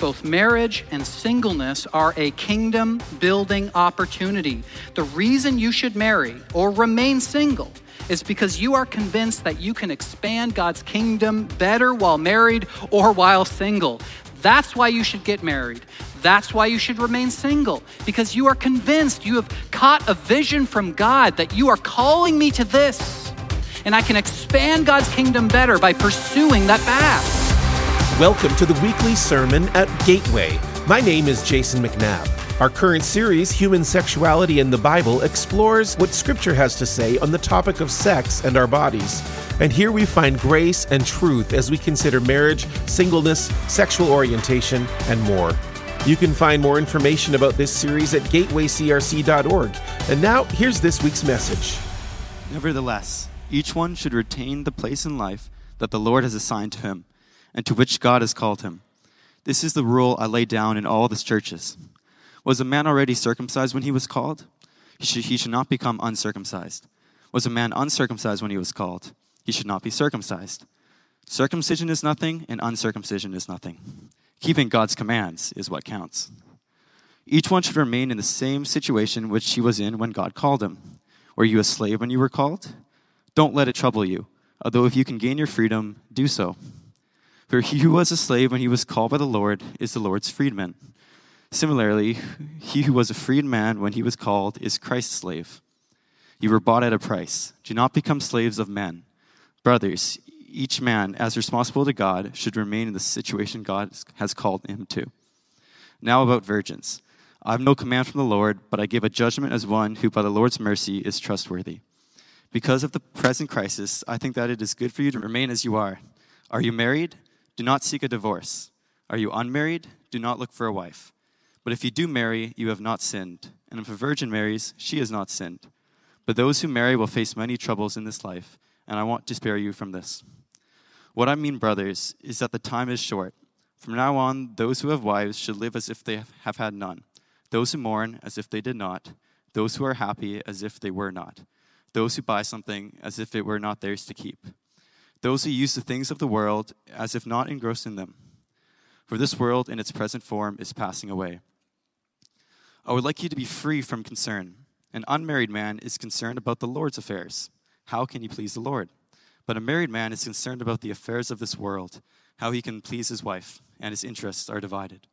both marriage and singleness are a kingdom building opportunity. The reason you should marry or remain single is because you are convinced that you can expand God's kingdom better while married or while single. That's why you should get married. That's why you should remain single, because you are convinced you have caught a vision from God that you are calling me to this, and I can expand God's kingdom better by pursuing that path. Welcome to the weekly sermon at Gateway. My name is Jason McNabb. Our current series, Human Sexuality in the Bible, explores what Scripture has to say on the topic of sex and our bodies. And here we find grace and truth as we consider marriage, singleness, sexual orientation, and more. You can find more information about this series at gatewaycrc.org. And now, here's this week's message. Nevertheless, each one should retain the place in life that the Lord has assigned to him, and to which God has called him. This is the rule I lay down in all the churches. Was a man already circumcised when he was called? He should, he should not become uncircumcised. Was a man uncircumcised when he was called? He should not be circumcised. Circumcision is nothing, and uncircumcision is nothing. Keeping God's commands is what counts. Each one should remain in the same situation which he was in when God called him. Were you a slave when you were called? Don't let it trouble you, although if you can gain your freedom, do so. For he who was a slave when he was called by the Lord is the Lord's freedman. Similarly, he who was a freedman when he was called is Christ's slave. You were bought at a price. Do not become slaves of men. Brothers, each man, as responsible to God, should remain in the situation God has called him to. Now about virgins. I have no command from the Lord, but I give a judgment as one who, by the Lord's mercy, is trustworthy. Because of the present crisis, I think that it is good for you to remain as you are. Are you married? Do not seek a divorce. Are you unmarried? Do not look for a wife. But if you do marry, you have not sinned. And if a virgin marries, she has not sinned. But those who marry will face many troubles in this life, and I want to spare you from this. What I mean, brothers, is that the time is short. From now on, those who have wives should live as if they have had none, those who mourn as if they did not, those who are happy as if they were not, those who buy something as if it were not theirs to keep, those who use the things of the world as if not engrossed in them. For this world in its present form is passing away. I would like you to be free from concern. An unmarried man is concerned about the Lord's affairs. How can he please the Lord? But a married man is concerned about the affairs of this world, how he can please his wife, and his interests are divided.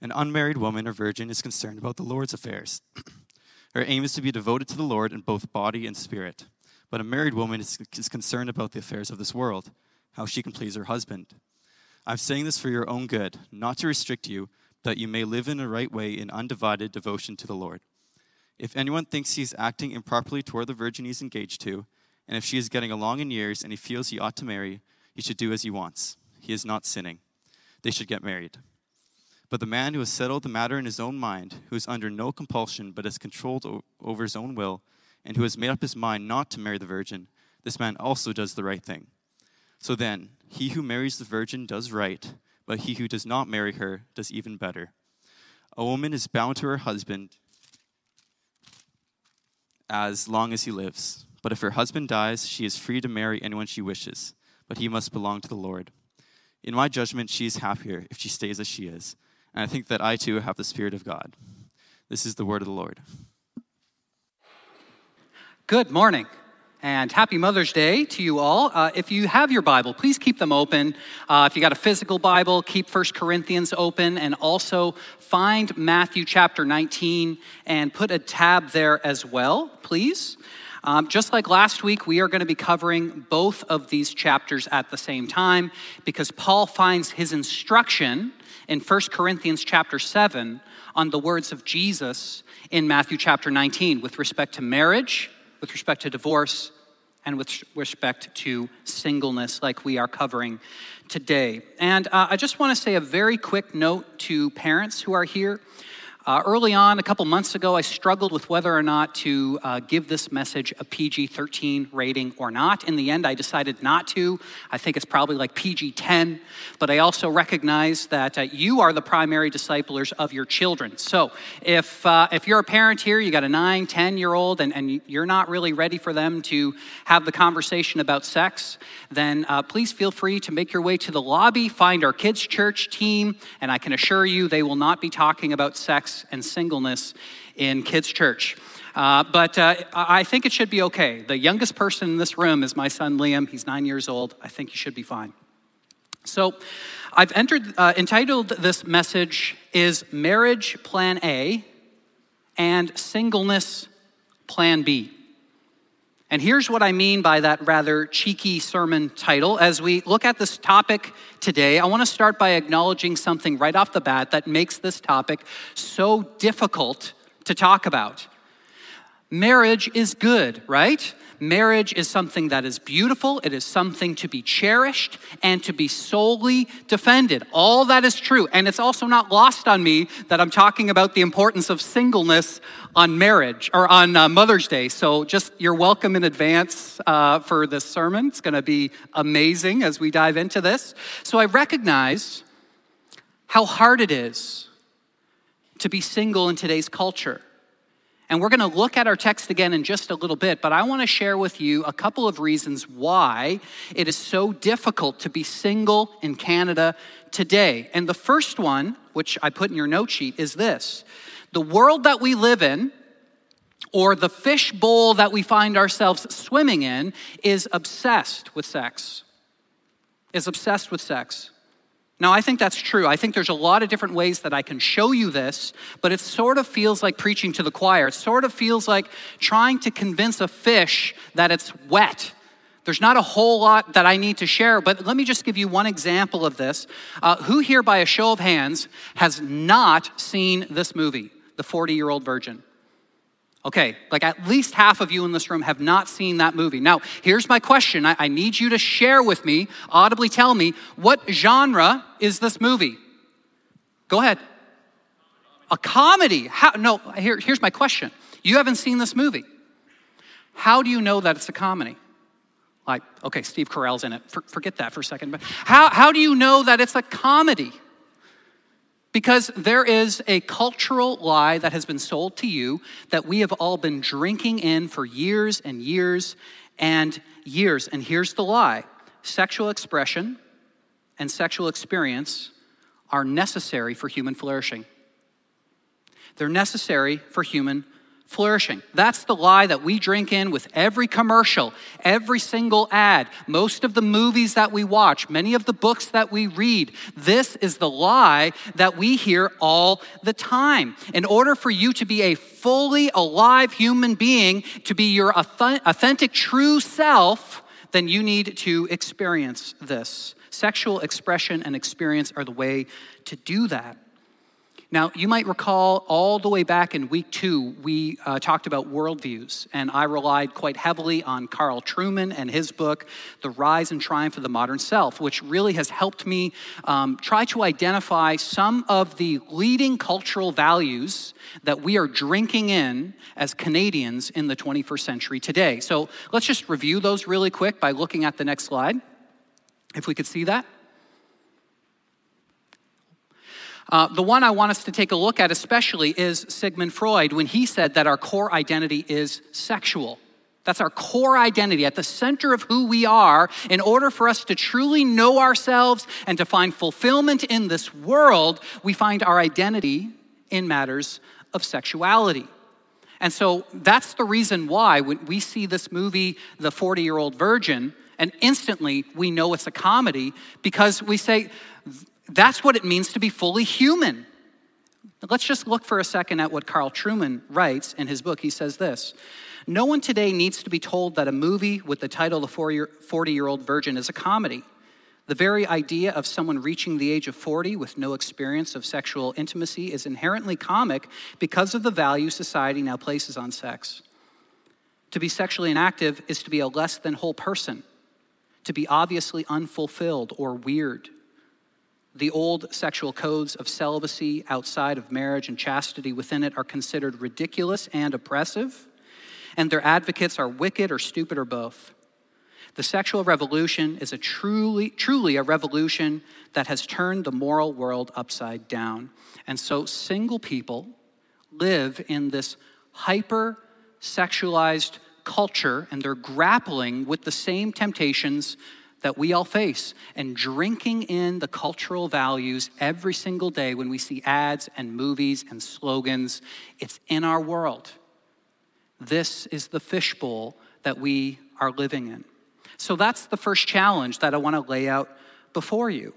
An unmarried woman or virgin is concerned about the Lord's affairs. Her aim is to be devoted to the Lord in both body and spirit. But a married woman is, is concerned about the affairs of this world, how she can please her husband. I'm saying this for your own good, not to restrict you, that you may live in a right way in undivided devotion to the Lord. If anyone thinks he is acting improperly toward the virgin he's engaged to, and if she is getting along in years and he feels he ought to marry, he should do as he wants. He is not sinning. They should get married. But the man who has settled the matter in his own mind, who is under no compulsion but is controlled over his own will, and who has made up his mind not to marry the virgin, this man also does the right thing. So then, he who marries the virgin does right, but he who does not marry her does even better. A woman is bound to her husband as long as he lives. But if her husband dies, she is free to marry anyone she wishes, but he must belong to the Lord. In my judgment, she is happier if she stays as she is. And I think that I too have the Spirit of God. This is the word of the Lord. Good morning. And happy Mother's Day to you all. Uh, if you have your Bible, please keep them open. Uh, if you got a physical Bible, keep First Corinthians open and also find Matthew chapter 19 and put a tab there as well, please. Um, just like last week, we are going to be covering both of these chapters at the same time because Paul finds his instruction in 1 Corinthians chapter 7 on the words of Jesus in Matthew chapter 19 with respect to marriage, with respect to divorce, and with respect to singleness, like we are covering today. And uh, I just want to say a very quick note to parents who are here. Uh, early on, a couple months ago, I struggled with whether or not to uh, give this message a PG 13 rating or not. In the end, I decided not to. I think it's probably like PG 10, but I also recognize that uh, you are the primary disciplers of your children. So if, uh, if you're a parent here, you got a 9, 10 year old, and, and you're not really ready for them to have the conversation about sex, then uh, please feel free to make your way to the lobby, find our kids' church team, and I can assure you they will not be talking about sex and singleness in kids' church. Uh, but uh, I think it should be okay. The youngest person in this room is my son Liam. He's nine years old. I think he should be fine. So I've entered, uh, entitled this message is Marriage Plan A and Singleness Plan B. And here's what I mean by that rather cheeky sermon title. As we look at this topic today, I want to start by acknowledging something right off the bat that makes this topic so difficult to talk about. Marriage is good, right? Marriage is something that is beautiful, it is something to be cherished and to be solely defended. All that is true. And it's also not lost on me that I'm talking about the importance of singleness on marriage or on uh, Mother's Day. So just you're welcome in advance uh, for this sermon. It's going to be amazing as we dive into this. So I recognize how hard it is to be single in today's culture. And we're going to look at our text again in just a little bit, but I want to share with you a couple of reasons why it is so difficult to be single in Canada today. And the first one, which I put in your note sheet, is this the world that we live in, or the fish bowl that we find ourselves swimming in, is obsessed with sex. Is obsessed with sex. Now, I think that's true. I think there's a lot of different ways that I can show you this, but it sort of feels like preaching to the choir. It sort of feels like trying to convince a fish that it's wet. There's not a whole lot that I need to share, but let me just give you one example of this. Uh, who here, by a show of hands, has not seen this movie, The 40 Year Old Virgin? Okay, like at least half of you in this room have not seen that movie. Now, here's my question I, I, need you to share with me, audibly tell me, what genre is this movie? Go ahead. A comedy. How, no, here, here's my question. You haven't seen this movie. How do you know that it's a comedy? Like, okay, Steve Carell's in it. For, forget that for a second. But how, how do you know that it's a comedy? Because there is a cultural lie that has been sold to you that we have all been drinking in for years and years and years. And here's the lie sexual expression and sexual experience are necessary for human flourishing. They're necessary for human flourishing. That's the lie that we drink in with every commercial, every single ad, most of the movies that we watch, many of the books that we read. This is the lie that we hear all the time. In order for you to be a fully alive human being, to be your authentic, true self, then you need to experience this. Sexual expression and experience are the way to do that. Now, you might recall all the way back in week two, we uh, talked about worldviews, and I relied quite heavily on Carl Trueman and his book, The Rise and Triumph of the Modern Self, which really has helped me um, try to identify some of the leading cultural values that we are drinking in as Canadians in the 21st century today. So let's just review those really quick by looking at the next slide, if we could see that. Uh, the one I want us to take a look at, especially, is Sigmund Freud when he said that our core identity is sexual. That's our core identity at the center of who we are. In order for us to truly know ourselves and to find fulfillment in this world, we find our identity in matters of sexuality. And so that's the reason why when we see this movie, The 40 Year Old Virgin, and instantly we know it's a comedy because we say, that's what it means to be fully human. Let's just look for a second at what Carl Trueman writes in his book. He says this No one today needs to be told that a movie with the title The 40 Year Old Virgin is a comedy. The very idea of someone reaching the age of 40 with no experience of sexual intimacy is inherently comic because of the value society now places on sex. To be sexually inactive is to be a less than whole person, to be obviously unfulfilled or weird. The old sexual codes of celibacy outside of marriage and chastity within it are considered ridiculous and oppressive, and their advocates are wicked or stupid or both. The sexual revolution is a truly, truly a revolution that has turned the moral world upside down. And so single people live in this hyper sexualized culture and they're grappling with the same temptations that we all face and drinking in the cultural values every single day when we see ads and movies and slogans. It's in our world. This is the fishbowl that we are living in. So that's the first challenge that I want to lay out before you.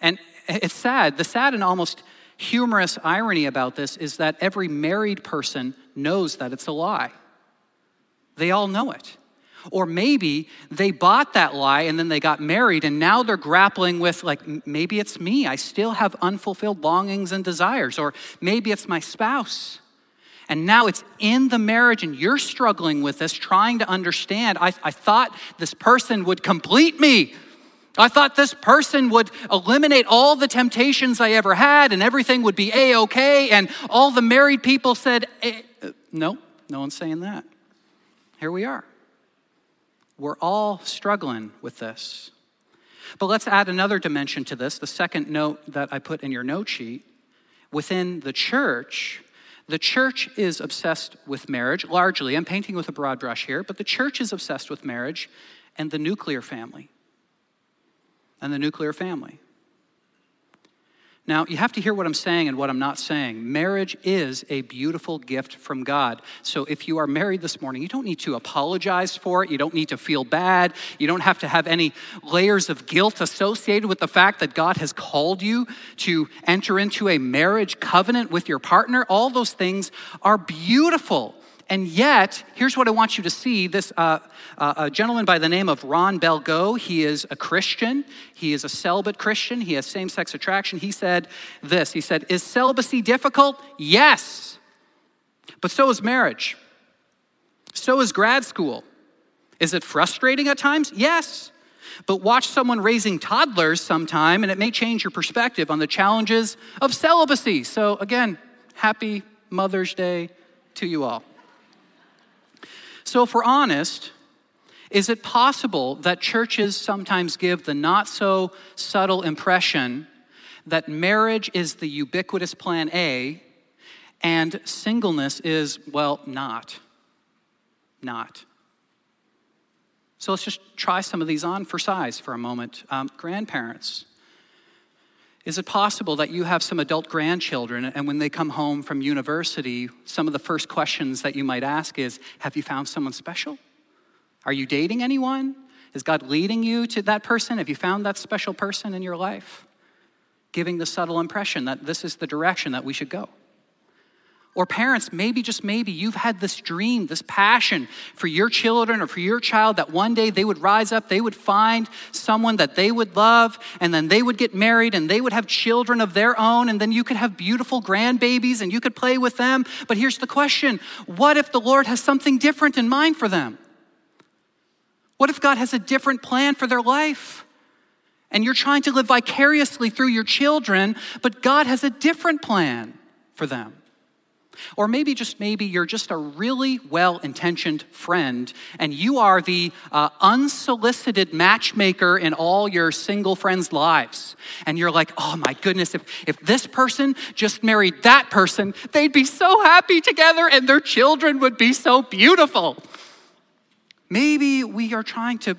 And it's sad. The sad and almost humorous irony about this is that every married person knows that it's a lie. They all know it. Or maybe they bought that lie and then they got married and now they're grappling with, like, maybe it's me. I still have unfulfilled longings and desires. Or maybe it's my spouse. And now it's in the marriage and you're struggling with this, trying to understand. I, I thought this person would complete me. I thought this person would eliminate all the temptations I ever had and everything would be A OK. And all the married people said, eh, no, no one's saying that. Here we are. We're all struggling with this. But let's add another dimension to this, the second note that I put in your note sheet. Within the church, the church is obsessed with marriage, largely. I'm painting with a broad brush here, but the church is obsessed with marriage and the nuclear family. And the nuclear family. Now, you have to hear what I'm saying and what I'm not saying. Marriage is a beautiful gift from God. So, if you are married this morning, you don't need to apologize for it. You don't need to feel bad. You don't have to have any layers of guilt associated with the fact that God has called you to enter into a marriage covenant with your partner. All those things are beautiful. And yet, here's what I want you to see this uh, uh, a gentleman by the name of Ron Belgau, he is a Christian. He is a celibate Christian. He has same sex attraction. He said this He said, Is celibacy difficult? Yes. But so is marriage. So is grad school. Is it frustrating at times? Yes. But watch someone raising toddlers sometime, and it may change your perspective on the challenges of celibacy. So, again, happy Mother's Day to you all. So, if we're honest, is it possible that churches sometimes give the not so subtle impression that marriage is the ubiquitous plan A and singleness is, well, not? Not. So let's just try some of these on for size for a moment. Um, grandparents, is it possible that you have some adult grandchildren, and when they come home from university, some of the first questions that you might ask is Have you found someone special? Are you dating anyone? Is God leading you to that person? Have you found that special person in your life? Giving the subtle impression that this is the direction that we should go. Or parents, maybe just maybe you've had this dream, this passion for your children or for your child that one day they would rise up, they would find someone that they would love, and then they would get married and they would have children of their own, and then you could have beautiful grandbabies and you could play with them. But here's the question what if the Lord has something different in mind for them? What if God has a different plan for their life? And you're trying to live vicariously through your children, but God has a different plan for them. Or maybe, just maybe, you're just a really well intentioned friend and you are the uh, unsolicited matchmaker in all your single friends' lives. And you're like, oh my goodness, if, if this person just married that person, they'd be so happy together and their children would be so beautiful. Maybe we are trying to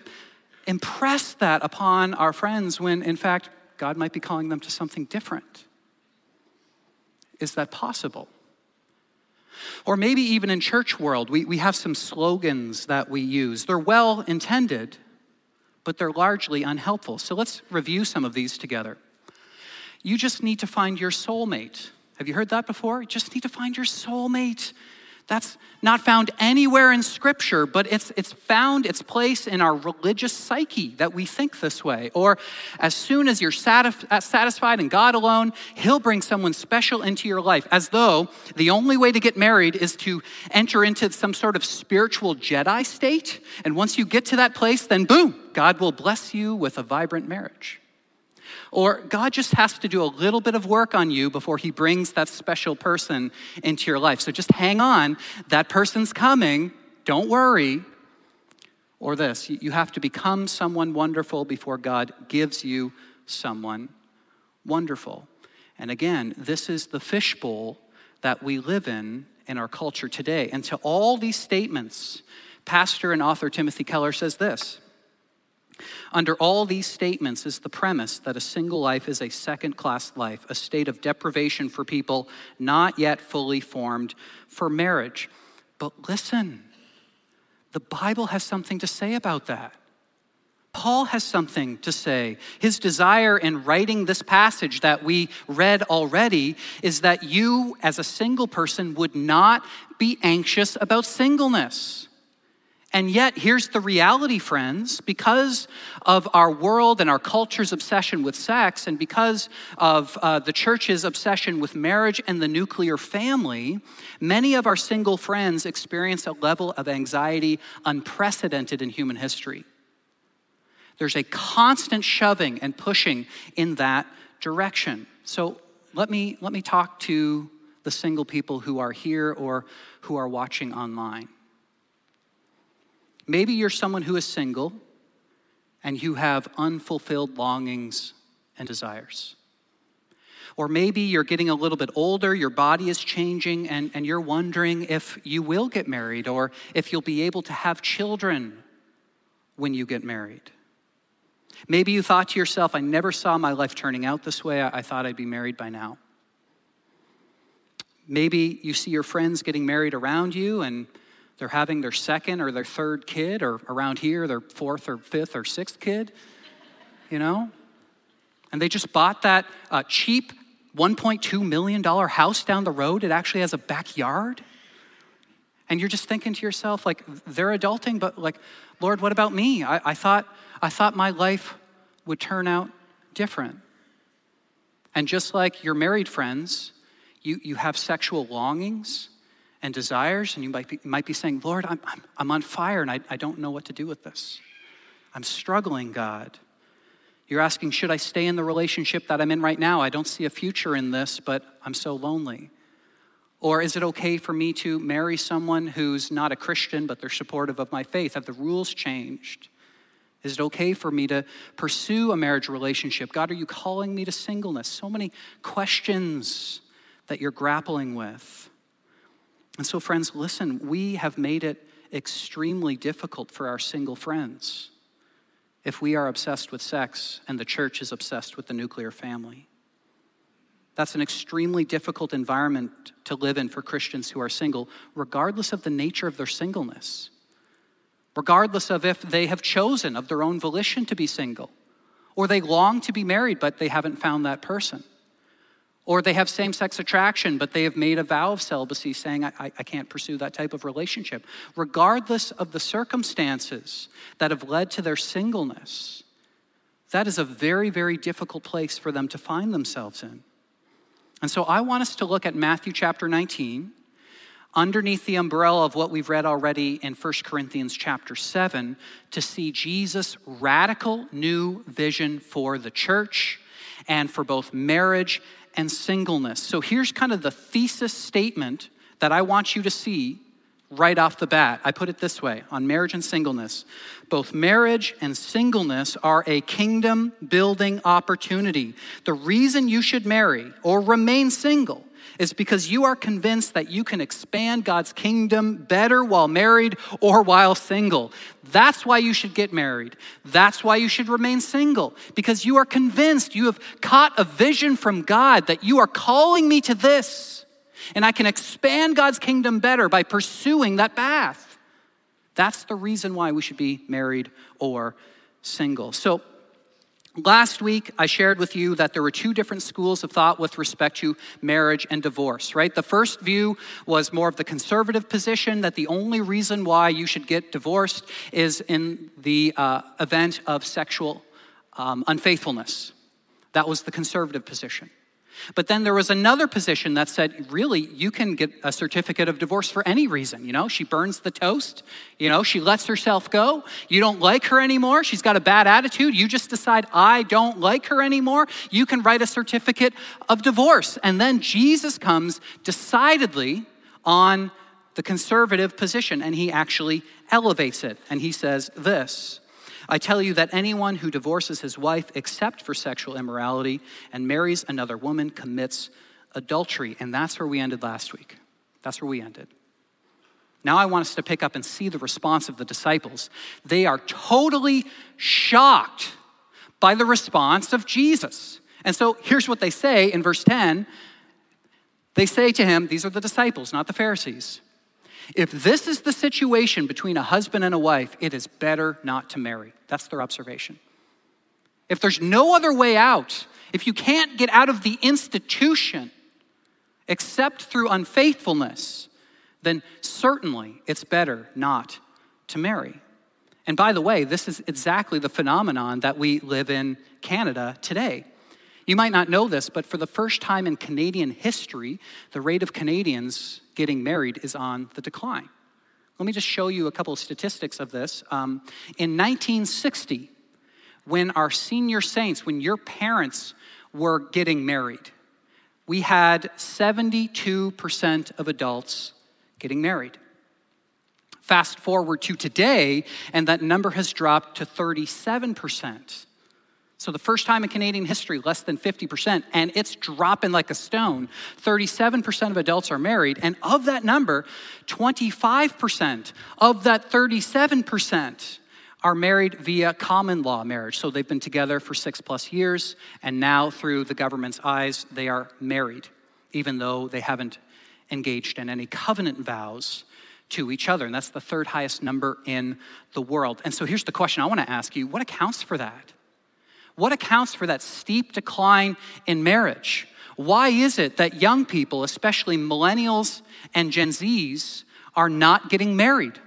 impress that upon our friends when, in fact, God might be calling them to something different. Is that possible? Or maybe even in church world, we, we have some slogans that we use. They're well intended, but they're largely unhelpful. So let's review some of these together. You just need to find your soulmate. Have you heard that before? You just need to find your soulmate. That's not found anywhere in Scripture, but it's, it's found its place in our religious psyche that we think this way. Or as soon as you're uh, satisfied in God alone, He'll bring someone special into your life, as though the only way to get married is to enter into some sort of spiritual Jedi state. And once you get to that place, then boom, God will bless you with a vibrant marriage. Or God just has to do a little bit of work on you before he brings that special person into your life. So just hang on. That person's coming. Don't worry. Or this you have to become someone wonderful before God gives you someone wonderful. And again, this is the fishbowl that we live in in our culture today. And to all these statements, pastor and author Timothy Keller says this Under all these statements is the premise that a single life is a second class life, a state of deprivation for people not yet fully formed for marriage. But listen, the Bible has something to say about that. Paul has something to say. His desire in writing this passage that we read already is that you, as a single person, would not be anxious about singleness. And yet, here's the reality, friends. Because of our world and our culture's obsession with sex, and because of uh, the church's obsession with marriage and the nuclear family, many of our single friends experience a level of anxiety unprecedented in human history. There's a constant shoving and pushing in that direction. So let me, let me talk to the single people who are here or who are watching online. Maybe you're someone who is single and you have unfulfilled longings and desires. Or maybe you're getting a little bit older, your body is changing, and, and you're wondering if you will get married or if you'll be able to have children when you get married. Maybe you thought to yourself, I never saw my life turning out this way. I, thought I'd be married by now. Maybe you see your friends getting married around you and they're having their second or their third kid, or around here, their fourth or fifth or sixth kid, you know? And they just bought that uh, cheap $1.2 million house down the road. It actually has a backyard. And you're just thinking to yourself, like, they're adulting, but like, Lord, what about me? I, I thought I thought my life would turn out different. And just like your married friends, you, you have sexual longings and desires, and you might be, might be saying, Lord, I'm, I'm, I'm on fire and I, I don't know what to do with this. I'm struggling, God. You're asking, should I stay in the relationship that I'm in right now? I don't see a future in this, but I'm so lonely. Or is it okay for me to marry someone who's not a Christian, but they're supportive of my faith? Have the rules changed? Is it okay for me to pursue a marriage relationship? God, are you calling me to singleness? So many questions that you're grappling with. And so, friends, listen, we have made it extremely difficult for our single friends if we are obsessed with sex and the church is obsessed with the nuclear family. That's an extremely difficult environment to live in for Christians who are single, regardless of the nature of their singleness regardless of if they have chosen of their own volition to be single, or they long to be married, but they haven't found that person. Or they have same sex attraction, but they have made a vow of celibacy saying, I, I, can't pursue that type of relationship. Regardless of the circumstances that have led to their singleness, that is a very, very difficult place for them to find themselves in. And so I want us to look at Matthew chapter 19 underneath the umbrella of what we've read already in 1 Corinthians chapter 7 to see Jesus' radical new vision for the church and for both marriage and singleness. So here's kind of the thesis statement that I want you to see right off the bat. I put it this way on marriage and singleness. Both marriage and singleness are a kingdom building opportunity. The reason you should marry or remain single is because you are convinced that you can expand God's kingdom better while married or while single. That's why you should get married. That's why you should remain single, because you are convinced you have caught a vision from God that you are calling me to this, and I can expand God's kingdom better by pursuing that path. That's the reason why we should be married or single. So, Last week, I shared with you that there were two different schools of thought with respect to marriage and divorce, right? The first view was more of the conservative position that the only reason why you should get divorced is in the uh, event of sexual um, unfaithfulness. That was the conservative position. But then there was another position that said, really, you can get a certificate of divorce for any reason. You know, she burns the toast, you know, she lets herself go. You don't like her anymore. She's got a bad attitude. You just decide, I don't like her anymore. You can write a certificate of divorce. And then Jesus comes decidedly on the conservative position and he actually elevates it. And he says this I tell you that anyone who divorces his wife except for sexual immorality and marries another woman commits adultery. And that's where we ended last week. That's where we ended. Now I want us to pick up and see the response of the disciples. They are totally shocked by the response of Jesus. And so here's what they say in verse 10. They say to him, These are the disciples, not the Pharisees. If this is the situation between a husband and a wife, it is better not to marry. That's their observation. If there's no other way out, if you can't get out of the institution except through unfaithfulness, then certainly it's better not to marry. And by the way, this is exactly the phenomenon that we live in Canada today. You might not know this, but for the first time in Canadian history, the rate of Canadians getting married is on the decline. Let me just show you a couple of statistics of this. Um, in 1960, when our senior saints, when your parents were getting married, we had 72% of adults getting married. Fast forward to today, and that number has dropped to 37%. So, the first time in Canadian history, less than 50%, and it's dropping like a stone. 37% of adults are married, and of that number, 25% of that 37% are married via common law marriage. So, they've been together for six plus years, and now, through the government's eyes, they are married, even though they haven't engaged in any covenant vows to each other. And that's the third highest number in the world. And so, here's the question I want to ask you what accounts for that? What accounts for that steep decline in marriage? Why is it that young people, especially millennials and Gen Zs, are not getting married?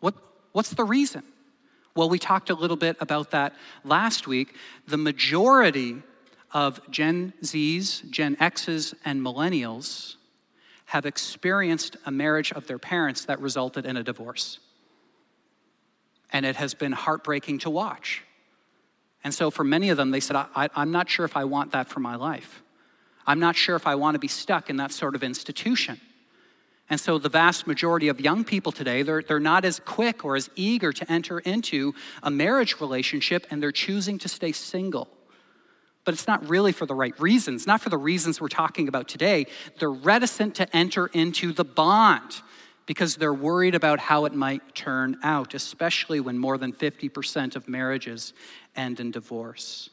What, what's the reason? Well, we talked a little bit about that last week. The majority of Gen Zs, Gen Xs, and millennials have experienced a marriage of their parents that resulted in a divorce. And it has been heartbreaking to watch. And so for many of them, they said, I, am not sure if I want that for my life. I'm not sure if I want to be stuck in that sort of institution. And so the vast majority of young people today, they're, they're not as quick or as eager to enter into a marriage relationship, and they're choosing to stay single. But it's not really for the right reasons, not for the reasons we're talking about today. They're reticent to enter into the bond because they're worried about how it might turn out, especially when more than 50% of marriages end in divorce.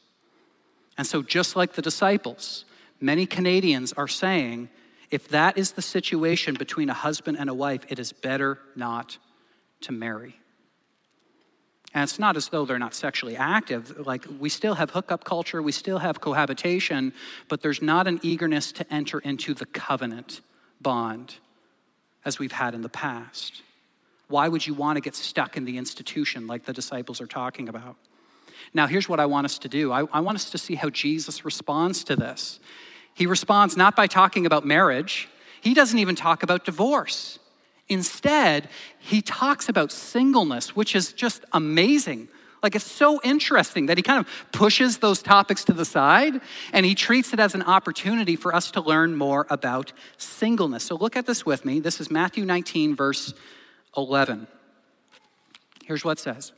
And so, just like the disciples, many Canadians are saying if that is the situation between a husband and a wife, it is better not to marry. And it's not as though they're not sexually active. Like, we still have hookup culture, we still have cohabitation, but there's not an eagerness to enter into the covenant bond as we've had in the past. Why would you want to get stuck in the institution like the disciples are talking about? Now, here's what I want us to do I, I, want us to see how Jesus responds to this. He responds not by talking about marriage, he doesn't even talk about divorce. Instead, he talks about singleness, which is just amazing. Like, it's so interesting that he kind of pushes those topics to the side and he treats it as an opportunity for us to learn more about singleness. So, look at this with me. This is Matthew 19, verse 11. Here's what it says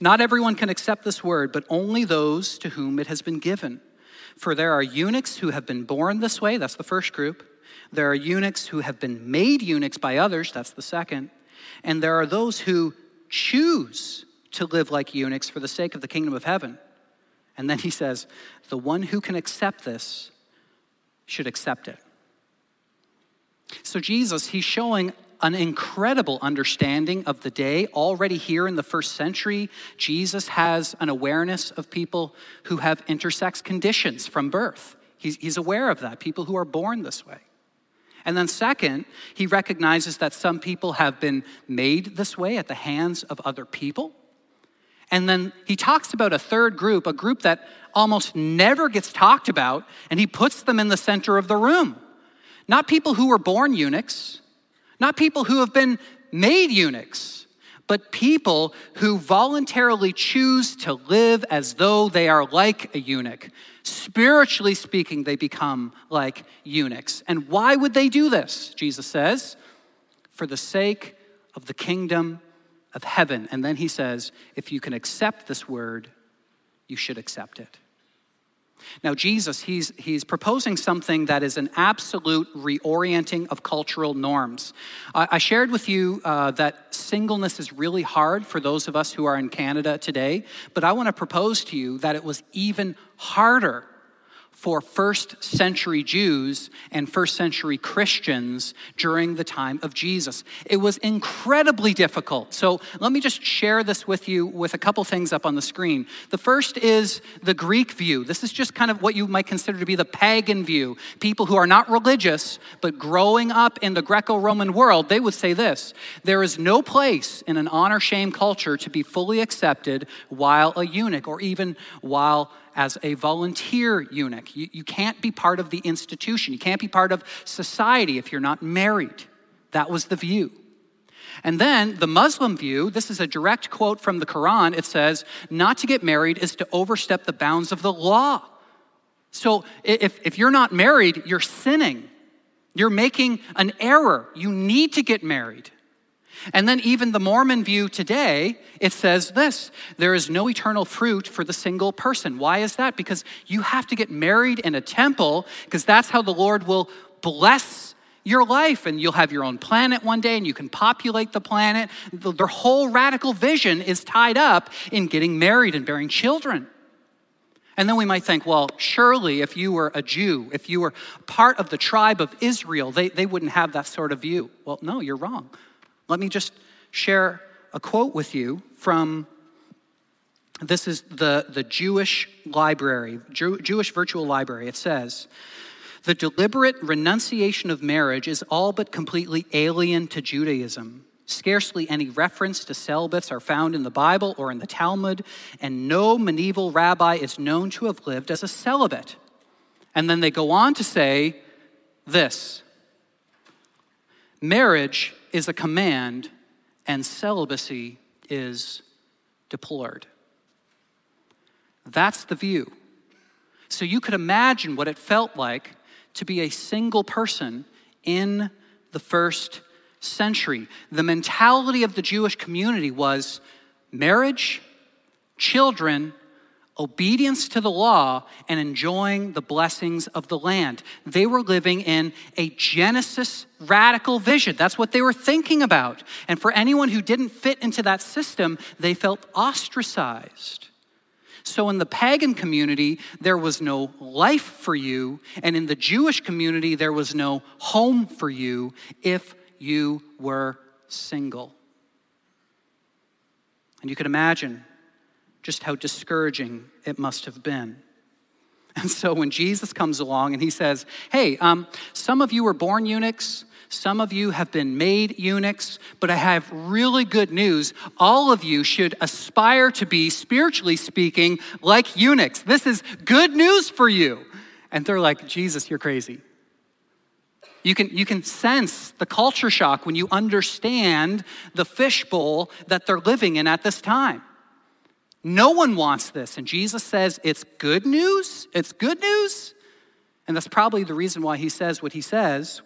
Not everyone can accept this word, but only those to whom it has been given. For there are eunuchs who have been born this way, that's the first group. There are eunuchs who have been made eunuchs by others, that's the second. And there are those who choose to live like eunuchs for the sake of the kingdom of heaven. And then he says, the one who can accept this should accept it. So, Jesus, he's showing an incredible understanding of the day. Already here in the first century, Jesus has an awareness of people who have intersex conditions from birth. He's, he's aware of that, people who are born this way. And then, second, he recognizes that some people have been made this way at the hands of other people. And then he talks about a third group, a group that almost never gets talked about, and he puts them in the center of the room. Not people who were born eunuchs, not people who have been made eunuchs, but people who voluntarily choose to live as though they are like a eunuch. Spiritually speaking, they become like eunuchs. And why would they do this? Jesus says, for the sake of the kingdom of heaven. And then he says, if you can accept this word, you should accept it. Now, Jesus, he's, he's proposing something that is an absolute reorienting of cultural norms. I, I shared with you uh, that singleness is really hard for those of us who are in Canada today, but I want to propose to you that it was even harder for first century Jews and first century Christians during the time of Jesus. It was incredibly difficult. So let me just share this with you with a couple things up on the screen. The first is the Greek view. This is just kind of what you might consider to be the pagan view. People who are not religious, but growing up in the Greco Roman world, they would say this there is no place in an honor shame culture to be fully accepted while a eunuch or even while as a volunteer eunuch. You, you can't be part of the institution, you can't be part of society if you're not married. That was the view. And then the Muslim view, this is a direct quote from the Quran. It says, Not to get married is to overstep the bounds of the law. So if, if you're not married, you're sinning. You're making an error. You need to get married. And then, even the Mormon view today, it says this there is no eternal fruit for the single person. Why is that? Because you have to get married in a temple, because that's how the Lord will bless your life. And you'll have your own planet one day, and you can populate the planet. Their whole radical vision is tied up in getting married and bearing children. And then we might think, well, surely if you were a Jew, if you were part of the tribe of Israel, they, they wouldn't have that sort of view. Well, no, you're wrong. Let me just share a quote with you from this is the, the Jewish library, Jew, Jewish virtual library. It says, the deliberate renunciation of marriage is all but completely alien to Judaism. Scarcely any reference to celibates are found in the Bible or in the Talmud, and no medieval rabbi is known to have lived as a celibate. And then they go on to say this marriage is a command and celibacy is deplored. That's the view. So you could imagine what it felt like to be a single person in the first century. The mentality of the Jewish community was marriage, children, obedience to the law and enjoying the blessings of the land. They were living in a Genesis radical vision. That's what they were thinking about. And for anyone who didn't fit into that system, they felt ostracized. So, in the pagan community, there was no life for you, and in the Jewish community, there was no home for you if you were single. And you can imagine just how discouraging it must have been. And so when Jesus comes along and he says, Hey, um, some of you were born eunuchs, some of you have been made eunuchs, but I have really good news. All of you should aspire to be, spiritually speaking, like eunuchs. This is good news for you. And they're like, Jesus, you're crazy. You can, you can sense the culture shock when you understand the fishbowl that they're living in at this time. No one wants this. And Jesus says it's good news. It's good news. And that's probably the reason why he says what he says.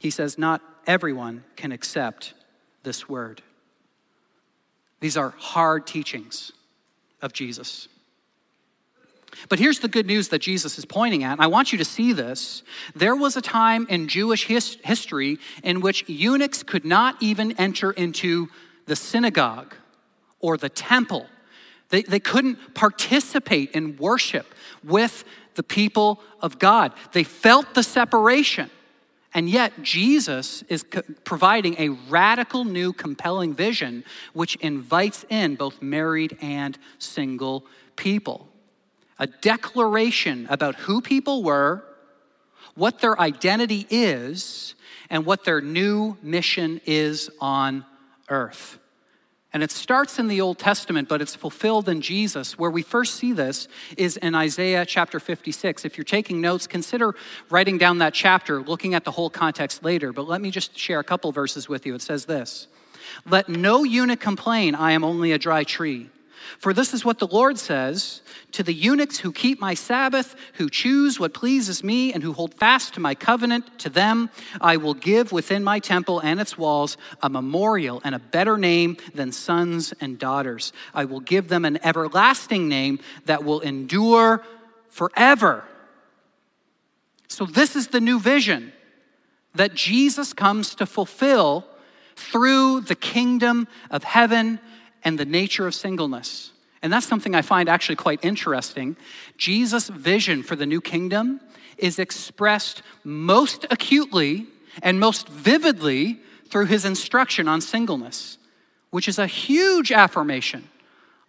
He says, Not everyone can accept this word. These are hard teachings of Jesus. But here's the good news that Jesus is pointing at, and I want you to see this. There was a time in Jewish his- history in which eunuchs could not even enter into the synagogue or the temple they, they couldn't participate in worship with the people of God. They felt the separation. And yet, Jesus is co- providing a radical new, compelling vision which invites in both married and single people. A declaration about who people were, what their identity is, and what their new mission is on earth. And it starts in the Old Testament, but it's fulfilled in Jesus. Where we first see this is in Isaiah chapter 56. If you're taking notes, consider writing down that chapter, looking at the whole context later. But let me just share a couple verses with you. It says this Let no eunuch complain, I am only a dry tree. For this is what the Lord says to the eunuchs who keep my Sabbath, who choose what pleases me, and who hold fast to my covenant, to them I will give within my temple and its walls a memorial and a better name than sons and daughters. I will give them an everlasting name that will endure forever. So, this is the new vision that Jesus comes to fulfill through the kingdom of heaven and the nature of singleness. And that's something I find actually quite interesting. Jesus' vision for the new kingdom is expressed most acutely and most vividly through his instruction on singleness, which is a huge affirmation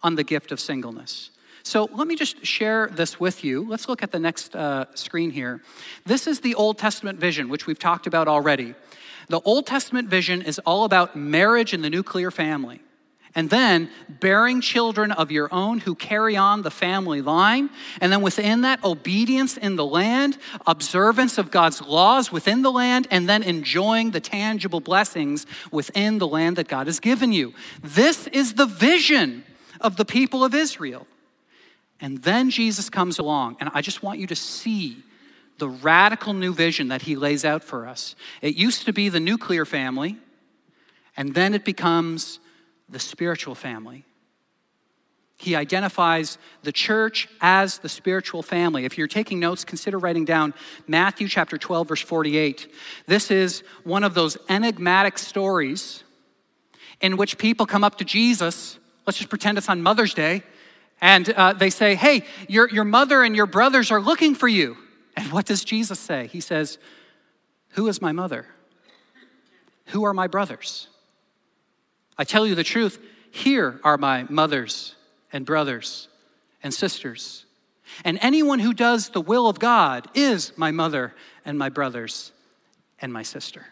on the gift of singleness. So let me just share this with you. Let's look at the next uh, screen here. This is the Old Testament vision, which we've talked about already. The Old Testament vision is all about marriage and the nuclear family and then bearing children of your own who carry on the family line. And then within that, obedience in the land, observance of God's laws within the land, and then enjoying the tangible blessings within the land that God has given you. This is the vision of the people of Israel. And then Jesus comes along, and I just want you to see the radical new vision that he lays out for us. It used to be the nuclear family, and then it becomes the spiritual family. He identifies the church as the spiritual family. If you're taking notes, consider writing down Matthew chapter 12, verse 48. This is one of those enigmatic stories in which people come up to Jesus. Let's just pretend it's on Mother's Day. And uh, they say, Hey, your, your mother and your brothers are looking for you. And what does Jesus say? He says, Who is my mother? Who are my brothers? I tell you the truth, here are my mothers and brothers and sisters. And anyone who does the will of God is my mother and my brothers and my sister.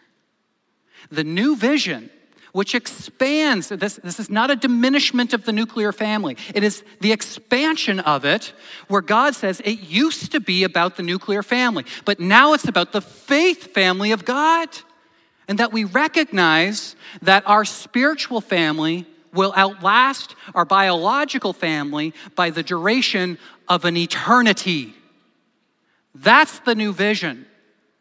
The new vision, which expands, this, this is not a diminishment of the nuclear family, it is the expansion of it, where God says it used to be about the nuclear family, but now it's about the faith family of God and that we recognize that our spiritual family will outlast our biological family by the duration of an eternity. That's the new vision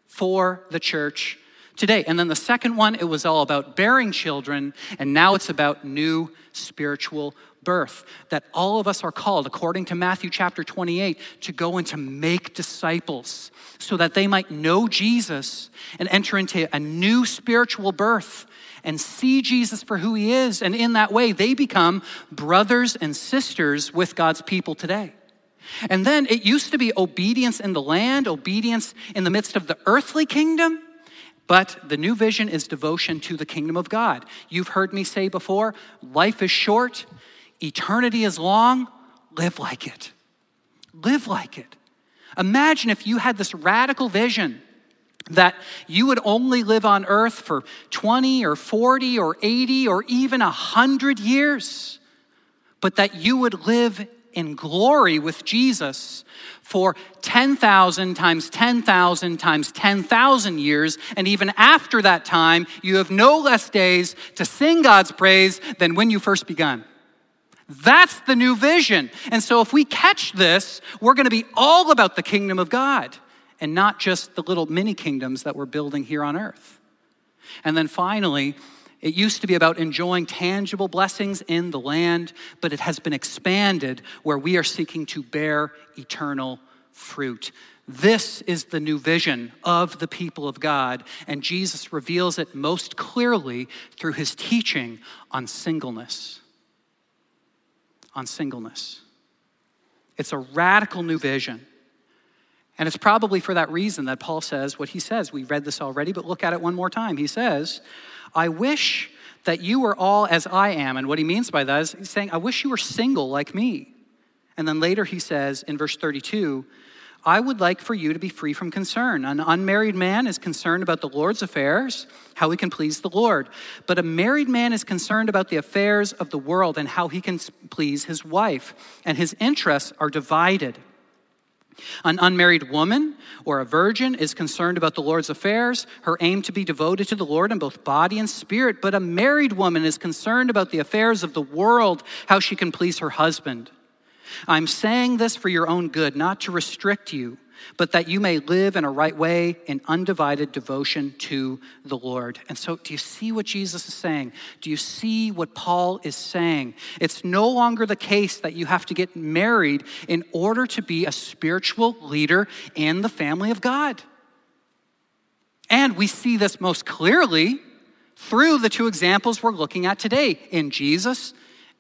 for the church today. And then the second one, it was all about bearing children, and now it's about new spiritual birth. That all of us are called, according to Matthew chapter 28, to go and to make disciples so that they might know Jesus and enter into a new spiritual birth and see Jesus for who he is. And in that way, they become brothers and sisters with God's people today. And then it used to be obedience in the land, obedience in the midst of the earthly kingdom. But the new vision is devotion to the kingdom of God. You've heard me say before life is short, Eternity is long, live like it. Live like it. Imagine if you had this radical vision that you would only live on earth for 20 or 40 or 80 or even 100 years, but that you would live in glory with Jesus for 10,000 times 10,000 times 10,000 years. And even after that time, you have no less days to sing God's praise than when you first begun. That's the new vision. And so if we catch this, we're going to be all about the kingdom of God and not just the little mini kingdoms that we're building here on earth. And then finally, it used to be about enjoying tangible blessings in the land, but it has been expanded where we are seeking to bear eternal fruit. This is the new vision of the people of God, and Jesus reveals it most clearly through his teaching on singleness on singleness. It's a radical new vision. And it's probably for that reason that Paul says what he says. We read this already, but look at it one more time. He says, I wish that you were all as I am. And what he means by that is he's saying, I wish you were single like me. And then later he says in verse 32, I would like for you to be free from concern. An unmarried man is concerned about the Lord's affairs, how he can please the Lord. But a married man is concerned about the affairs of the world and how he can please his wife, and his interests are divided. An unmarried woman or a virgin is concerned about the Lord's affairs, her aim to be devoted to the Lord in both body and spirit. But a married woman is concerned about the affairs of the world, how she can please her husband. I'm saying this for your own good, not to restrict you, but that you may live in a right way in undivided devotion to the Lord. And so, do you see what Jesus is saying? Do you see what Paul is saying? It's no longer the case that you have to get married in order to be a spiritual leader in the family of God. And we see this most clearly through the two examples we're looking at today in Jesus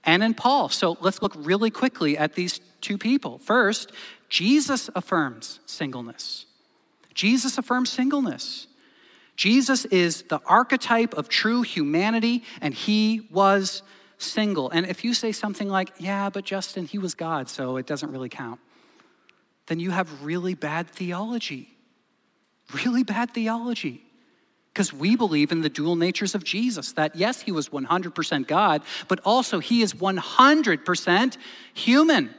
and in Paul. So let's look really quickly at these two people. First, Jesus affirms singleness. Jesus affirms singleness. Jesus is the archetype of true humanity, and he was single. And if you say something like, yeah, but Justin, he was God, so it doesn't really count, then you have really bad theology. Really bad theology. Because we believe in the dual natures of Jesus that yes, he was 100% God, but also he is 100% human.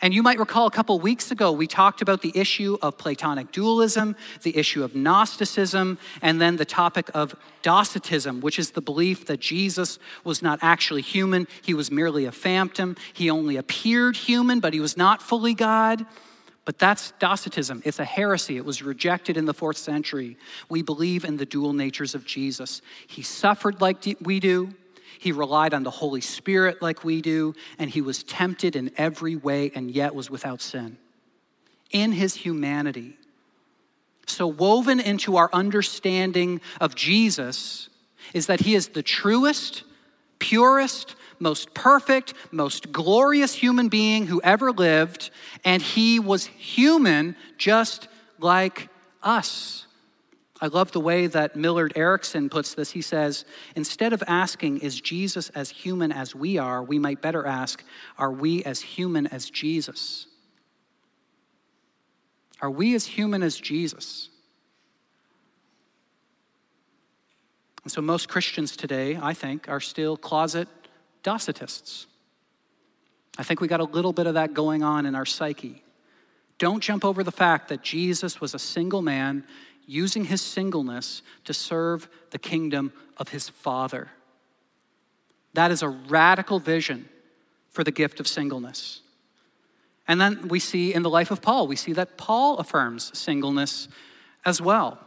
And you might recall a couple weeks ago, we talked about the issue of Platonic dualism, the issue of Gnosticism, and then the topic of Docetism, which is the belief that Jesus was not actually human. He was merely a phantom. He only appeared human, but he was not fully God. But that's Docetism. It's a heresy. It was rejected in the fourth century. We believe in the dual natures of Jesus. He suffered like we do, he relied on the Holy Spirit like we do, and he was tempted in every way and yet was without sin. In his humanity. So, woven into our understanding of Jesus is that he is the truest, purest, most perfect, most glorious human being who ever lived, and he was human just like us. I love the way that Millard Erickson puts this. He says, instead of asking, is Jesus as human as we are, we might better ask, are we as human as Jesus? Are we as human as Jesus? And so, most Christians today, I think, are still closet Docetists. I think we got a little bit of that going on in our psyche. Don't jump over the fact that Jesus was a single man using his singleness to serve the kingdom of his Father. That is a radical vision for the gift of singleness. And then we see in the life of Paul, we see that Paul affirms singleness as well.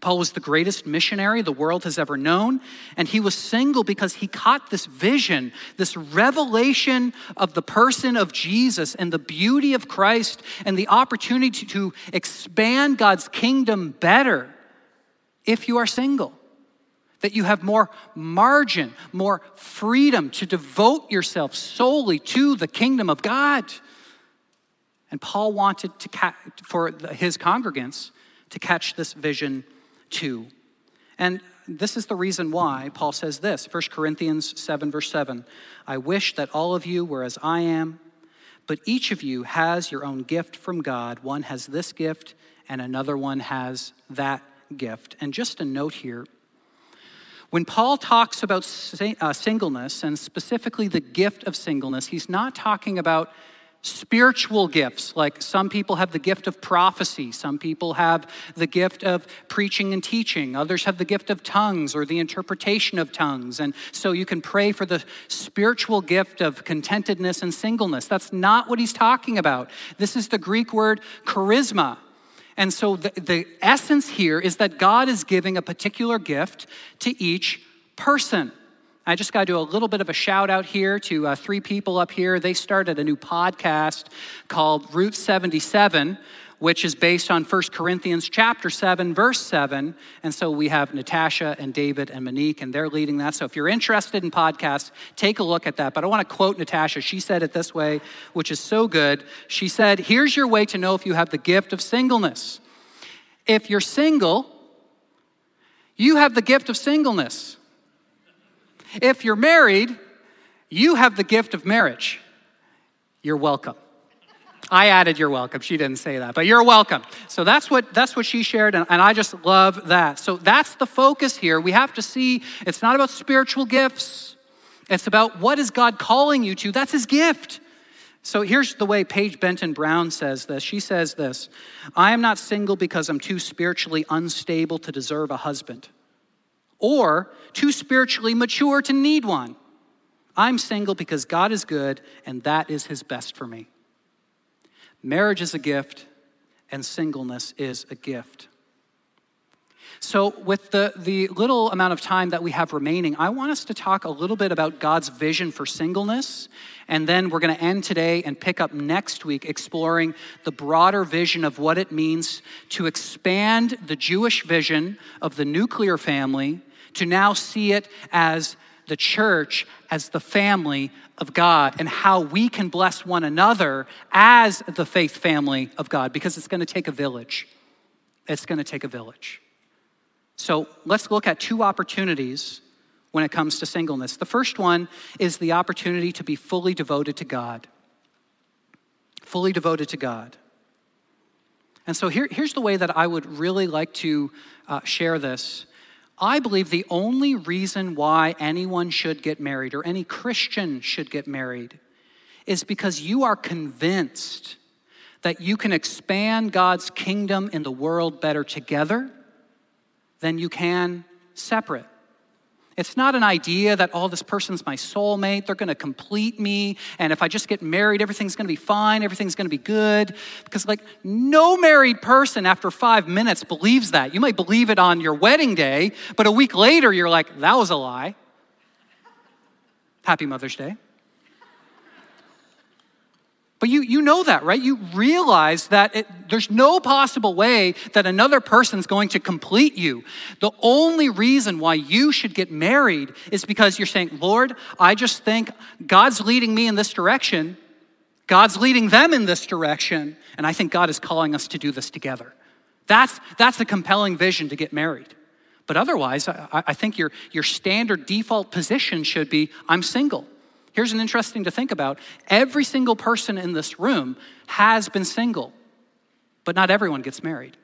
Paul was the greatest missionary the world has ever known, and he was single because he caught this vision, this revelation of the person of Jesus and the beauty of Christ and the opportunity to expand God's kingdom better if you are single. That you have more margin, more freedom to devote yourself solely to the kingdom of God. And Paul wanted to ca- for his congregants to catch this vision 2. And this is the reason why Paul says this 1 Corinthians 7, verse 7 I wish that all of you were as I am, but each of you has your own gift from God. One has this gift, and another one has that gift. And just a note here when Paul talks about uh, singleness, and specifically the gift of singleness, he's not talking about spiritual gifts, like some people have the gift of prophecy, some people have the gift of preaching and teaching, others have the gift of tongues or the interpretation of tongues. And so you can pray for the spiritual gift of contentedness and singleness. That's not what he's talking about. This is the Greek word charisma. And so the, the essence here is that God is giving a particular gift to each person. I just got to do a little bit of a shout out here to uh, three people up here. They started a new podcast called Route 77, which is based on 1 Corinthians chapter 7, verse 7. And so we have Natasha and David and Monique, and they're leading that. So if you're interested in podcasts, take a look at that. But I want to quote Natasha. She said it this way, which is so good. She said, Here's your way to know if you have the gift of singleness. If you're single, you have the gift of singleness. If you're married, you have the gift of marriage. You're welcome. I added you're welcome. She didn't say that, but you're welcome. So that's what that's what she shared, and, and I just love that. So that's the focus here. We have to see it's not about spiritual gifts. It's about what is God calling you to? That's his gift. So here's the way Paige Benton Brown says this. She says this I am not single because I'm too spiritually unstable to deserve a husband, or too spiritually mature to need one. I'm single because God is good and that is his best for me. Marriage is a gift, and singleness is a gift. So, with the, the little amount of time that we have remaining, I want us to talk a little bit about God's vision for singleness. And then we're going to end today and pick up next week exploring the broader vision of what it means to expand the Jewish vision of the nuclear family to now see it as the church as the family of God and how we can bless one another as the faith family of God because it's going to take a village. It's going to take a village. So let's look at two opportunities when it comes to singleness. The first one is the opportunity to be fully devoted to God. Fully devoted to God. And so here, here's the way that I would really like to uh, share this. I believe the only reason why anyone should get married or any Christian should get married is because you are convinced that you can expand God's kingdom in the world better together than you can separate. It's not an idea that, oh, this person's my soulmate, they're gonna complete me, and if I just get married, everything's gonna be fine, everything's gonna be good. Because, like, no married person after five minutes believes that. You might believe it on your wedding day, but a week later, you're like, that was a lie. Happy Mother's Day. But you, you know that, right? You realize that it, there's no possible way that another person's going to complete you. The only reason why you should get married is because you're saying, Lord, I just think God's leading me in this direction. God's leading them in this direction. And I think God is calling us to do this together. That's, that's a compelling vision to get married. But otherwise, I, I think your, your standard default position should be I'm single. Here's an interesting to think about. Every single person in this room has been single, but not everyone gets married.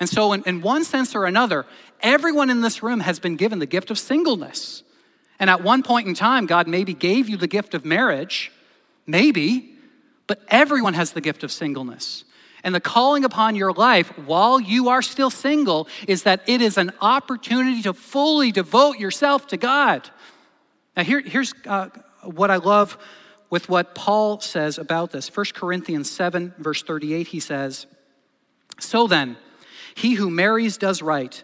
And so, in, in one sense or another, everyone in this room has been given the gift of singleness. And at one point in time, God maybe gave you the gift of marriage, maybe, but everyone has the gift of singleness. And the calling upon your life while you are still single is that it is an opportunity to fully devote yourself to God. Now, here, here's uh, what I love with what Paul says about this. 1 Corinthians 7, verse 38, he says, So then, he who marries does right,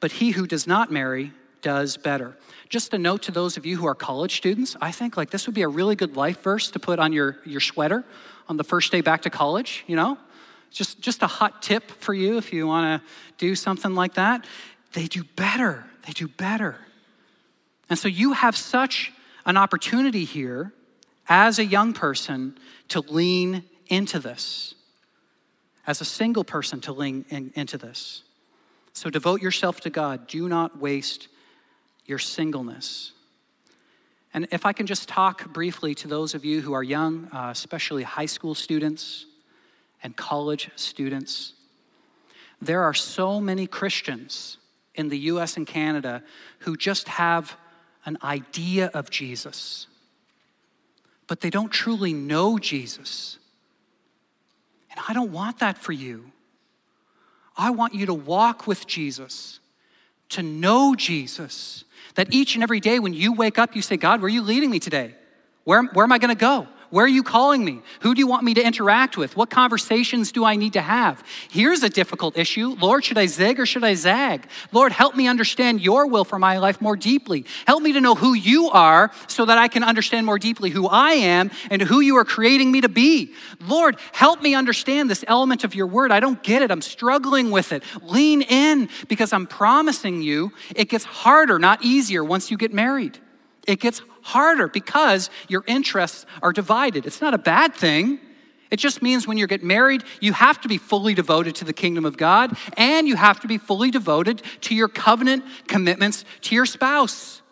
but he who does not marry does better. Just a note to those of you who are college students, I think like this would be a really good life verse to put on your, your sweater on the first day back to college, you know? Just, just a hot tip for you if you want to do something like that. They do better. They do better. And so you have such an opportunity here as a young person to lean into this, as a single person to lean in, into this. So devote yourself to God. Do not waste your singleness. And if I can just talk briefly to those of you who are young, uh, especially high school students and college students, there are so many Christians in the US and Canada who just have an idea of Jesus, but they don't truly know Jesus. And I don't want that for you. I want you to walk with Jesus, to know Jesus. That each and every day when you wake up, you say, God, where are you leading me today? Where, where am I going to go? Where are you calling me? Who do you want me to interact with? What conversations do I need to have? Here's a difficult issue. Lord, should I zig or should I zag? Lord, help me understand your will for my life more deeply. Help me to know who you are so that I can understand more deeply who I am and who you are creating me to be. Lord, help me understand this element of your word. I don't get it. I'm struggling with it. Lean in because I'm promising you it gets harder, not easier once you get married. It gets harder because your interests are divided. It's not a bad thing. It just means when you get married, you have to be fully devoted to the kingdom of God and you have to be fully devoted to your covenant commitments to your spouse.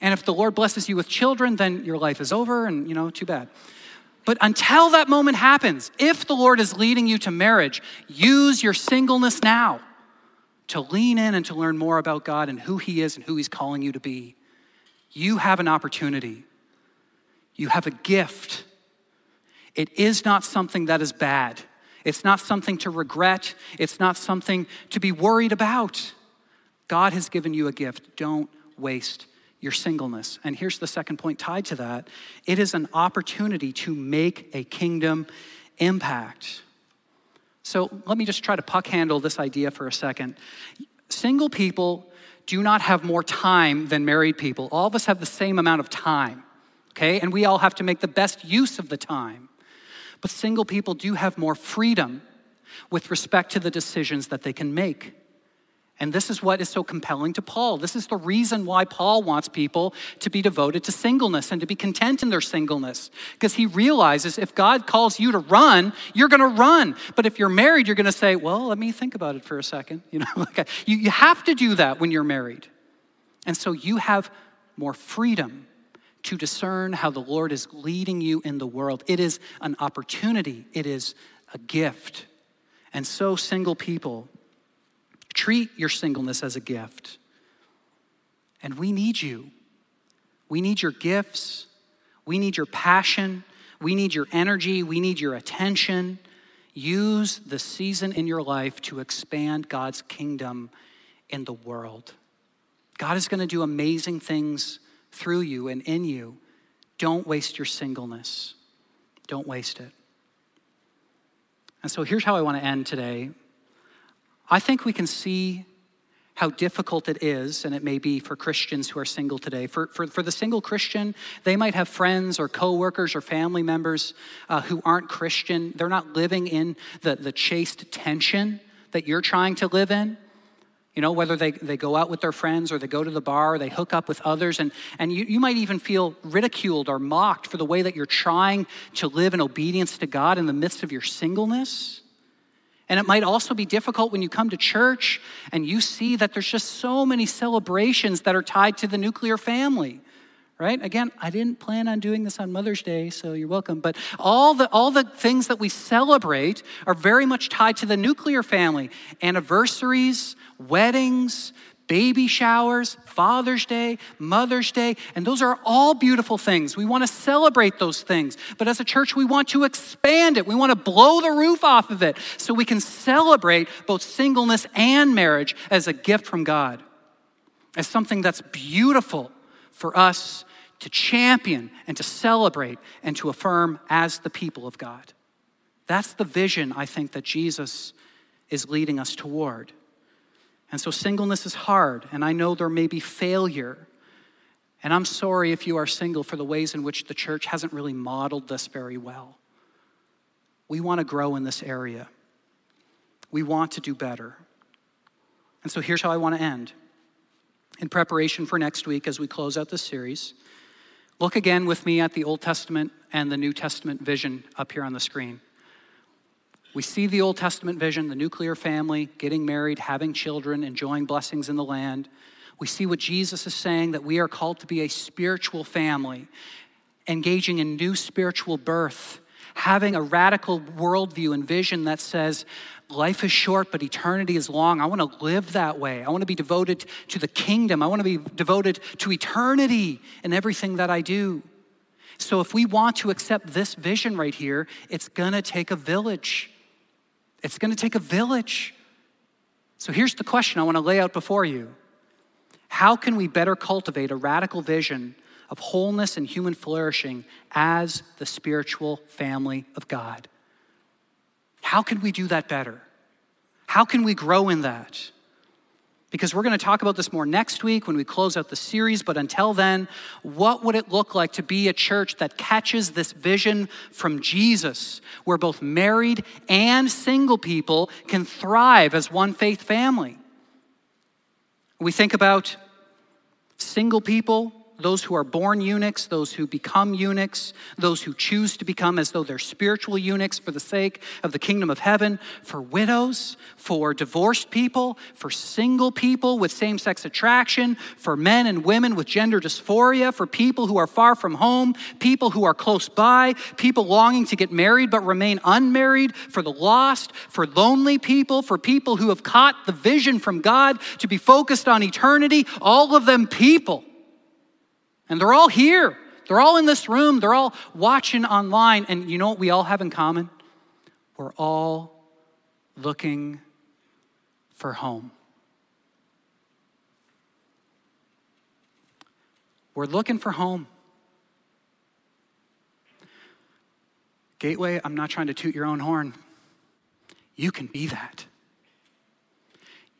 And if the Lord blesses you with children, then your life is over and, you know, too bad. But until that moment happens, if the Lord is leading you to marriage, use your singleness now to lean in and to learn more about God and who He is and who He's calling you to be. You have an opportunity, you have a gift. It is not something that is bad. It's not something to regret. It's not something to be worried about. God has given you a gift. Don't waste your singleness. And here's the second point tied to that it is an opportunity to make a kingdom impact. So let me just try to puck handle this idea for a second. Single people do not have more time than married people. All of us have the same amount of time, okay? And we all have to make the best use of the time. But single people do have more freedom with respect to the decisions that they can make. And this is what is so compelling to Paul. This is the reason why Paul wants people to be devoted to singleness and to be content in their singleness. Because he realizes if God calls you to run, you're going to run. But if you're married, you're going to say, well, let me think about it for a second. You know, like you, you have to do that when you're married. And so you have more freedom to discern how the Lord is leading you in the world. It is an opportunity, it is a gift. And so, single people, Treat your singleness as a gift. And we need you. We need your gifts. We need your passion. We need your energy. We need your attention. Use the season in your life to expand God's kingdom in the world. God is going to do amazing things through you and in you. Don't waste your singleness. Don't waste it. And so here's how I want to end today I think we can see how difficult it is, and it may be for Christians who are single today. For, for, for the single Christian, they might have friends or coworkers or family members uh, who aren't Christian. They're not living in the, the chaste tension that you're trying to live in. You know, whether they, they go out with their friends or they go to the bar or they hook up with others, and, and you, you might even feel ridiculed or mocked for the way that you're trying to live in obedience to God in the midst of your singleness. And it might also be difficult when you come to church and you see that there's just so many celebrations that are tied to the nuclear family. Right? Again, I didn't plan on doing this on Mother's Day, so you're welcome. But all the, all the things that we celebrate are very much tied to the nuclear family anniversaries, weddings, baby showers, Father's Day, Mother's Day, and those are all beautiful things. We want to celebrate those things. But as a church, we want to expand it. We want to blow the roof off of it so we can celebrate both singleness and marriage as a gift from God, as something that's beautiful for us to champion and to celebrate and to affirm as the people of God. That's the vision I think that Jesus is leading us toward. And so singleness is hard, and I know there may be failure. And I'm sorry if you are single for the ways in which the church hasn't really modeled this very well. We want to grow in this area, we want to do better. And so here's how I want to end. In preparation for next week, as we close out this series, look again with me at the Old Testament and the New Testament vision up here on the screen. We see the Old Testament vision, the nuclear family, getting married, having children, enjoying blessings in the land. We see what Jesus is saying that we are called to be a spiritual family, engaging in new spiritual birth, having a radical worldview and vision that says, life is short, but eternity is long. I want to live that way. I want to be devoted to the kingdom. I want to be devoted to eternity in everything that I do. So, if we want to accept this vision right here, it's going to take a village. It's going to take a village. So here's the question I want to lay out before you How can we better cultivate a radical vision of wholeness and human flourishing as the spiritual family of God? How can we do that better? How can we grow in that? Because we're going to talk about this more next week when we close out the series. But until then, what would it look like to be a church that catches this vision from Jesus, where both married and single people can thrive as one faith family? We think about single people, those who are born eunuchs, those who become eunuchs, those who choose to become as though they're spiritual eunuchs for the sake of the kingdom of heaven, for widows, for divorced people, for single people with same sex attraction, for men and women with gender dysphoria, for people who are far from home, people who are close by, people longing to get married but remain unmarried, for the lost, for lonely people, for people who have caught the vision from God to be focused on eternity, all of them people. And they're all here. They're all in this room. They're all watching online. And you know what we all have in common? We're all looking for home. We're looking for home. Gateway, I'm not trying to toot your own horn. You can be that.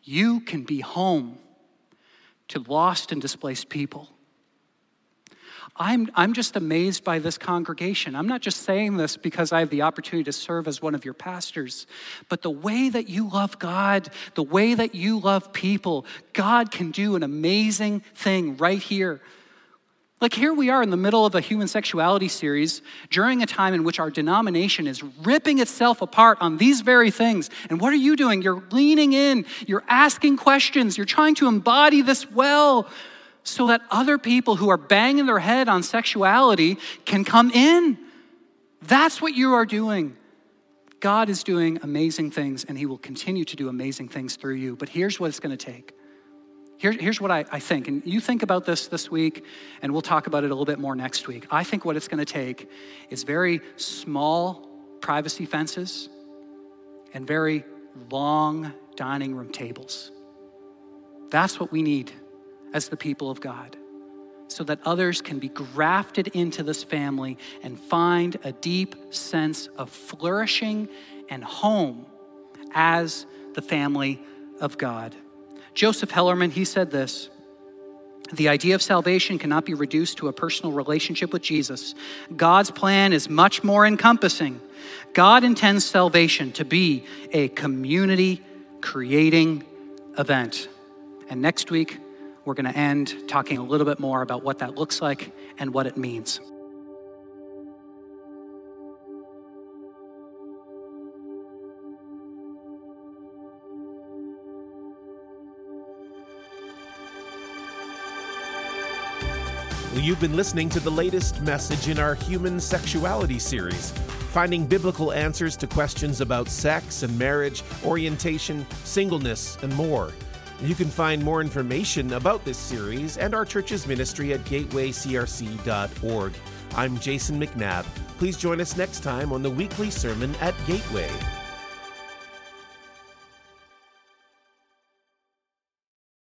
You can be home to lost and displaced people. I'm, I'm just amazed by this congregation. I'm not just saying this because I have the opportunity to serve as one of your pastors, but the way that you love God, the way that you love people, God can do an amazing thing right here. Like, here we are in the middle of a human sexuality series during a time in which our denomination is ripping itself apart on these very things. And what are you doing? You're leaning in, you're asking questions, you're trying to embody this well so that other people who are banging their head on sexuality can come in. That's what you are doing. God is doing amazing things, and He will continue to do amazing things through you. But here's what it's going to take. Here, here's what I, I think, and you think about this this week, and we'll talk about it a little bit more next week. I think what it's going to take is very small privacy fences and very long dining room tables. That's what we need as the people of God so that others can be grafted into this family and find a deep sense of flourishing and home as the family of God. Joseph Hellerman, he said this The idea of salvation cannot be reduced to a personal relationship with Jesus. God's plan is much more encompassing. God intends salvation to be a community creating event. And next week, we're going to end talking a little bit more about what that looks like and what it means. You've been listening to the latest message in our Human Sexuality series, finding biblical answers to questions about sex and marriage, orientation, singleness, and more. You can find more information about this series and our church's ministry at gatewaycrc.org. I'm Jason McNabb. Please join us next time on the weekly sermon at Gateway.